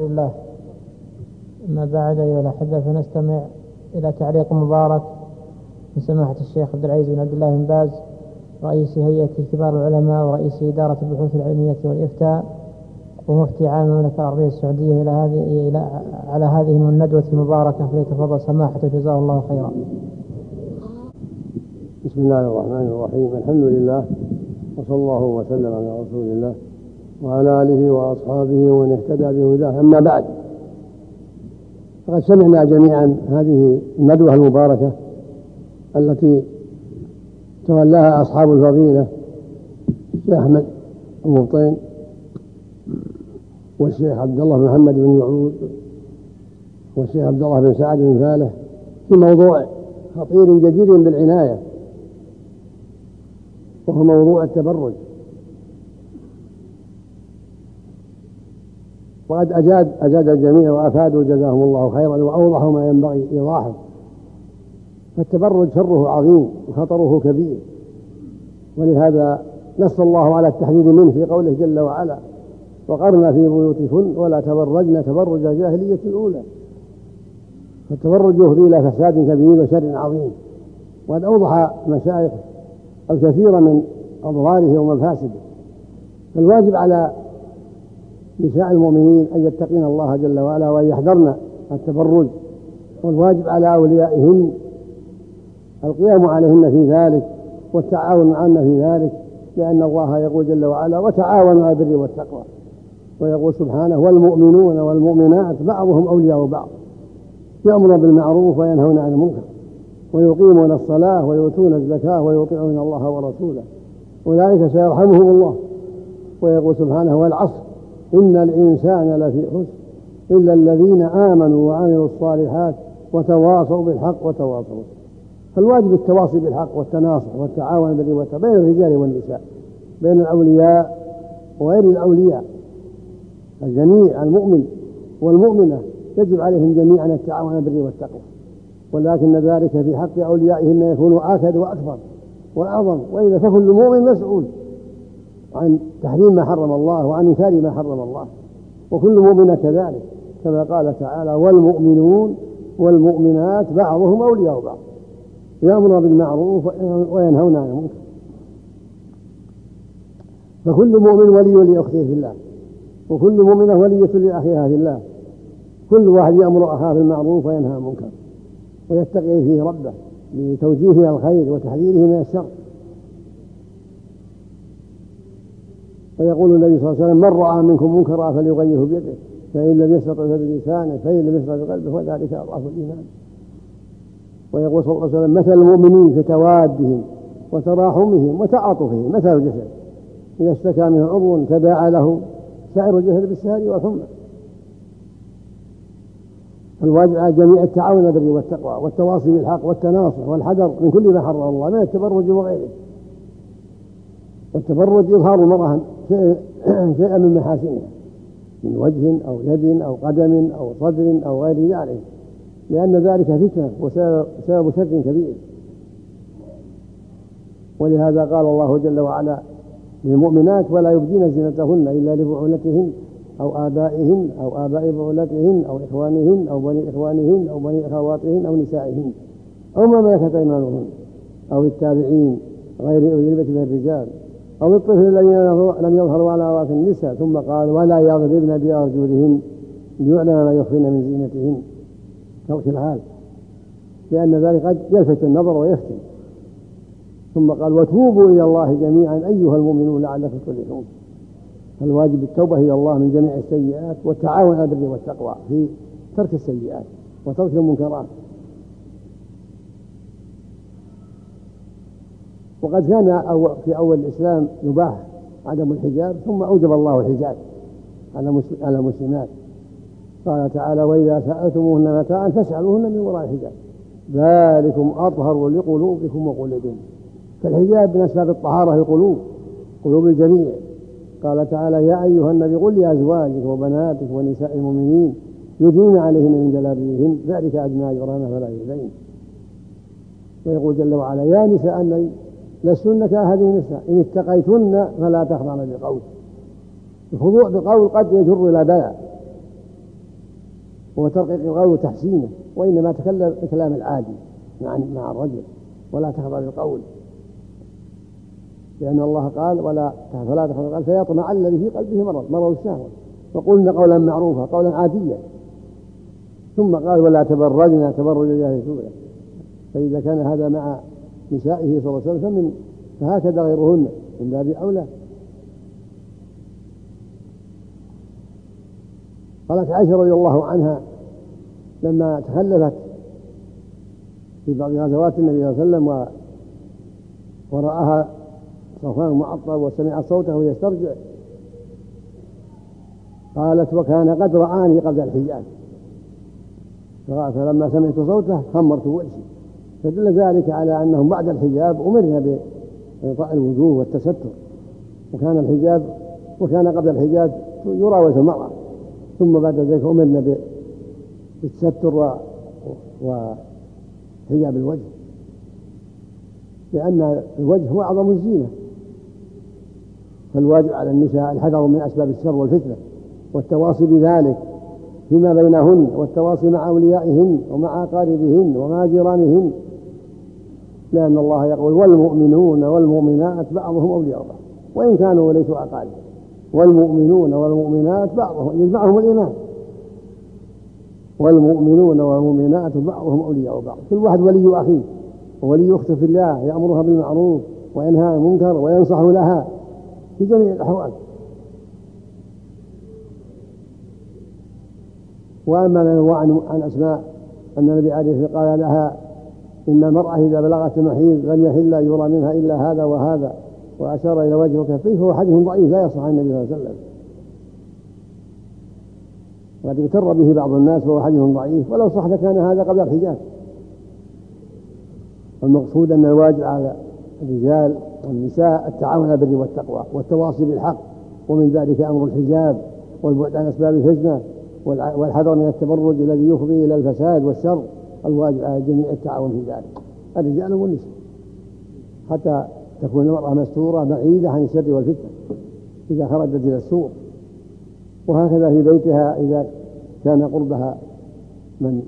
لله أما بعد أيها الأحبة فنستمع إلى تعليق مبارك من سماحة الشيخ عبد العزيز بن عبد الله بن باز رئيس هيئة كبار العلماء ورئيس إدارة البحوث العلمية والإفتاء ومفتي عام المملكة العربية السعودية إلى هذه إلى على هذه الندوة المباركة فليتفضل سماحته جزاه الله خيرا. بسم الله الرحمن الرحيم. الحمد لله وصلى الله وسلم على رسول الله. وعلى آله وأصحابه ومن اهتدى بهداه. أما بعد فقد سمعنا جميعا هذه الندوة المباركة التي تولاها أصحاب الفضيلة الشيخ أحمد المبطين والشيخ عبد الله محمد بن يعود والشيخ عبد الله بن سعد بن فالح في موضوع خطير جدير بالعناية وهو موضوع التبرج. وقد أجاد أجاد الجميع وأفادوا جزاهم الله خيرا وأوضحوا ما ينبغي إيضاحه فالتبرج شره عظيم وخطره كبير. ولهذا نص الله على التحذير منه في قوله جل وعلا وقرنا في بيوتكن ولا تبرجن تبرج الجاهلية الأولى. فالتبرج يفضي إلى فساد كبير وشر عظيم. وقد أوضح مشايخ الكثير من أضراره ومفاسده. فالواجب على نساء المؤمنين أن يتقين الله جل وعلا وأن يحذرن التبرج والواجب على أوليائهن. القيام عليهن في ذلك والتعاون معهن في ذلك لأن الله يقول جل وعلا وتعاونوا على البر والتقوى. ويقول سبحانه والمؤمنون والمؤمنات بعضهم أولياء بعض. يأمر بالمعروف وينهون عن المنكر ويقيمون الصلاة ويؤتون الزكاة ويطيعون الله ورسوله. أولئك سيرحمهم الله. ويقول سبحانه والعصر إن الإنسان لفي خسر إلا الذين آمنوا وعملوا الصالحات وتواصوا بالحق وتواصوا فالواجب التواصي بالحق والتناصح والتعاون بين الرجال والنساء بين الأولياء وغير الأولياء. الجميع المؤمن والمؤمنة يجب عليهم جميعا التعاون بالبر والتقوى. ولكن ذلك في حق أوليائهن يكون آكد وأكبر وأعظم وإذا فكل مؤمن مسؤول. عن تحريم ما حرم الله وعن إنكار ما حرم الله. وكل مؤمن كذلك كما قال تعالى والمؤمنون والمؤمنات بعضهم أولياء بعض. يأمر بالمعروف وينهون عن المنكر. فكل مؤمن ولي لأخته في الله وكل مؤمنة ولية لأخيها في الله. كل واحد يأمر أخاه بالمعروف وينهى عن المنكر ويتقي فيه ربه بتوجيهه الخير وتحذيره من الشر. ويقول النبي صلى الله عليه وسلم من رأى منكم منكرا فليغيره بيده فإن لم يستطع فبلسانه فإن لم يستطع بقلبه فذلك أضعف الإيمان. ويقول صلى الله عليه وسلم مثل المؤمنين في توادهم وتراحمهم وتعاطفهم مثل الجسد إذا اشتكى منه عضو تداعى له سائر الجسد بالسهر والحمى. الواجب على الجميع التعاون بالبر والتقوى والتواصي بالحق والتناصح والحذر من كل ما حرم الله من التبرج وغيره. والتبرج إظهار المرأة شيئا من محاسنها. من وجه أو يد أو قدم أو صدر أو غير ذلك. لأن ذلك فتنة وسبب شر كبير. ولهذا قال الله جل وعلا للمؤمنات ولا يبدين زينتهن إلا لبعولتهن أو آبائهن أو آباء بعولتهن أو إخوانهن أو بني إخوانهن أو بني أخواتهن أو نسائهن. أو ما ملكت أيمانهن أو التابعين غير أولي من الرجال. أو الطفل الذين لم يظهروا على عورات النساء ثم قال ولا يضربن بأرجلهن ليعلم ما يخفين من زينتهن. ترك الحال. لأن ذلك قد يلفت النظر ويفتن. ثم قال وتوبوا إلى الله جميعا أيها المؤمنون لعلكم تفلحون. فالواجب التوبة إلى الله من جميع السيئات والتعاون على البر والتقوى في ترك السيئات وترك المنكرات. وقد كان في أول الإسلام يباح عدم الحجاب ثم أوجب الله الحجاب على المسلمات. قال تعالى وإذا سألتموهن متاعا فاسألوهن من وراء الحجاب. ذلكم أطهر لقلوبكم وقلوبهم. فالحجاب من أسباب الطهارة القلوب قلوب الجميع. قال تعالى يا أيها النبي قل لأزواجك وبناتك ونساء المؤمنين يدين عليهن من جلابيبهن ذلك أدنى يرانا فلا يؤذين ويقول جل وعلا يا نساء النبي لستن كأحد النساء إن اتقيتن فلا تخضعن بقول. الخضوع بقول قد يجر إلى بلاء هو ترقيق القول وتحسينه وإنما تكلم الكلام العادي مع مع الرجل. ولا تخضع للقول لأن الله قال ولا فلا تخضع قال فيطمع الذي في قلبه مرض. مرض الشهوة. وقلنا قولا معروفا قولا عاديا. ثم قال ولا تبرجنا تبرج الجاهلية. فإذا كان هذا مع نسائه صلى الله عليه وسلم فهكذا غيرهن. من باب أولى. قالت عائشة رضي الله عنها لما تخلفت في بعض غزوات النبي صلى الله عليه وسلم و ورآها صفوان معطل وسمع صوته يسترجع. قالت وكان قد رآني قبل الحجاب فلما سمعت صوته خمرت وجهي. فدل ذلك على أنهم بعد الحجاب أمرنا بإعطاء الوجوه والتستر. وكان الحجاب وكان قبل الحجاب يرى وجه المرأة. ثم بعد ذلك أمرنا بالتستر. وحجاب الوجه. لأن الوجه هو أعظم الزينة. فالواجب على النساء الحذر من أسباب الشر والفتنة. والتواصي بذلك فيما بينهن والتواصي مع أوليائهن ومع أقاربهن ومع جيرانهن. لأن الله يقول والمؤمنون والمؤمنات بعضهم أولياء بعض وإن كانوا ليسوا أقارب. والمؤمنون والمؤمنات بعضهم يجمعهم الإيمان. والمؤمنون والمؤمنات بعضهم أولياء بعض. كل واحد ولي أخيه وولي أخته في الله يأمرها بالمعروف وينهى عن المنكر وينصح لها. في جميع الأحوال. وأما عن أسماء أن النبي عليه الصلاة قال لها إن المرأة إذا بلغت المحيض لم يحل يرى منها إلا هذا وهذا وأشار إلى وجهه وكفيه فهو حديث ضعيف لا يصح عن النبي صلى الله عليه وسلم. وقد اغتر به بعض الناس وهو حديث ضعيف ولو صح لكان هذا قبل الحجاب المقصود أن الواجب على الرجال والنساء التعاون على البر والتقوى والتواصي بالحق ومن ذلك أمر الحجاب والبعد عن أسباب الفتنة والحذر من التبرج الذي يفضي إلى الفساد والشر. الواجب على الجميع التعاون في ذلك. الرجال والنساء. حتى تكون المرأة مستورة بعيدة عن الشر والفتنة. إذا خرجت إلى السوق. وهكذا في بيتها إذا كان قربها من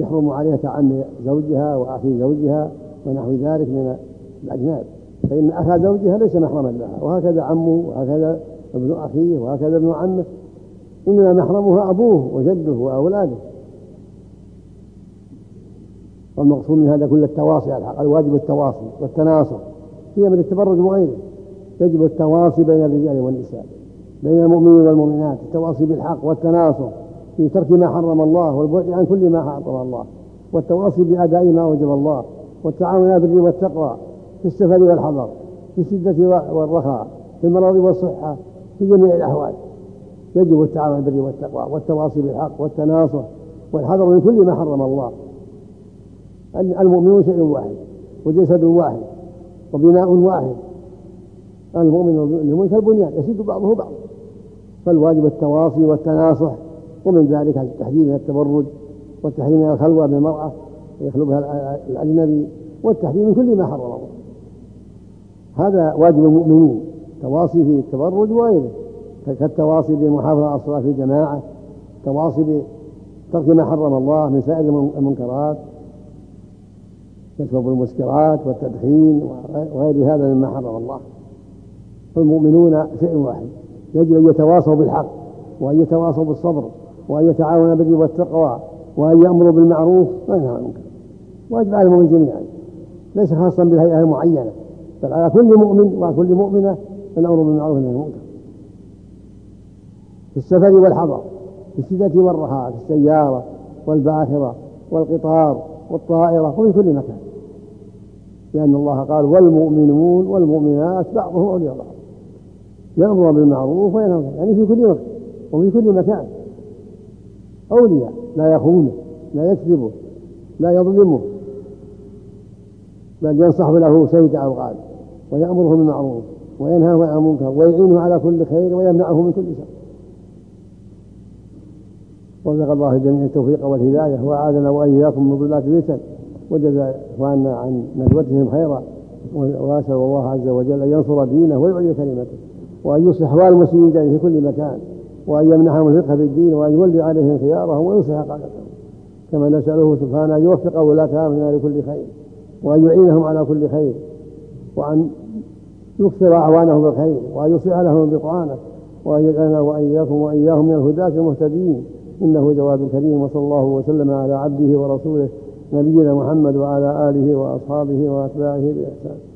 يحرم عليها تعم زوجها وأخي زوجها ونحو ذلك من الأجناب. فإن أخا زوجها ليس محرما لها. وهكذا عمه وهكذا ابن أخيه وهكذا ابن عمه. إنما محرمها أبوه وجده وأولاده. والمقصود من هذا كل التواصي على الحق الواجب التواصي والتناصر في من التبرج وغيره. يجب التواصي بين الرجال والنساء بين المؤمنين والمؤمنات التواصي بالحق والتناصر في ترك ما حرم الله والبعد عن كل ما حرم الله والتواصي بأداء ما وجب الله والتعاون على البر والتقوى في السفر والحضر في الشدة والرخاء في المرض والصحة في جميع الأحوال. يجب التعاون على البر والتقوى والتواصي بالحق والتناصر والحذر من كل ما حرم الله. المؤمنون شيء واحد وجسد واحد وبناء واحد. المؤمن والمؤمن كالبنيان يشد بعضه بعضا. فالواجب التواصي والتناصح ومن ذلك التحذير من التبرج والتحذير من الخلوة بالمرأة يخلبها الأجنبي والتحذير من كل ما حرم الله. هذا واجب المؤمنين تواصي في التبرج وغيره. كالتواصي بالمحافظة على الصلاة في الجماعة تواصي بترك ما حرم الله من سائر المنكرات كشرب المسكرات والتدخين وغير هذا مما حرم الله. فالمؤمنون شيء واحد. يجب أن يتواصوا بالحق وأن يتواصوا بالصبر وأن يتعاونوا بالبر والتقوى وأن يأمروا بالمعروف وينهوا عن المنكر. واجب على المؤمن جميعا. ليس خاصا بالهيئة المعينة بل على كل مؤمن وعلى كل مؤمنة الأمر بالمعروف والنهي عن المنكر. في السفر والحضر في الشدة والرخاء في السيارة والباخرة والقطار والطائرة وفي كل مكان. لأن الله قال والمؤمنون والمؤمنات بعضهم أولياء بعض. يأمر بالمعروف وينهى يعني في كل وقت وفي كل مكان. أولياء لا يخونه لا يكذبه لا يظلمه بل ينصح له سيد أوقات ويأمره بالمعروف وينهاه عن المنكر ويعينه على كل خير ويمنعه من كل شر. وفق الله الجميع التوفيق والهداية وأعاذنا وإياكم من ضلات الفتن. وجزى إخواننا عن ندوتهم خيرا وأسأل الله عز وجل أن ينصر دينه ويعلي كلمته وأن يصلح أحوال المسلمين في كل مكان وأن يمنحهم الفقه في الدين وأن يولي عليهم خيارهم ويصلح قادتهم. كما نسأله سبحانه أن يوفق ولاة أمرنا لكل خير وأن يعينهم على كل خير وأن يكثر أعوانه بالخير وأن يصلح لهم بطعانه وأن يجعلنا وإياكم وإياهم من الهداة المهتدين. إنه جواد كريم وصلى الله وسلم على عبده ورسوله نبينا محمد وعلى آله وأصحابه وأتباعه بإحسان.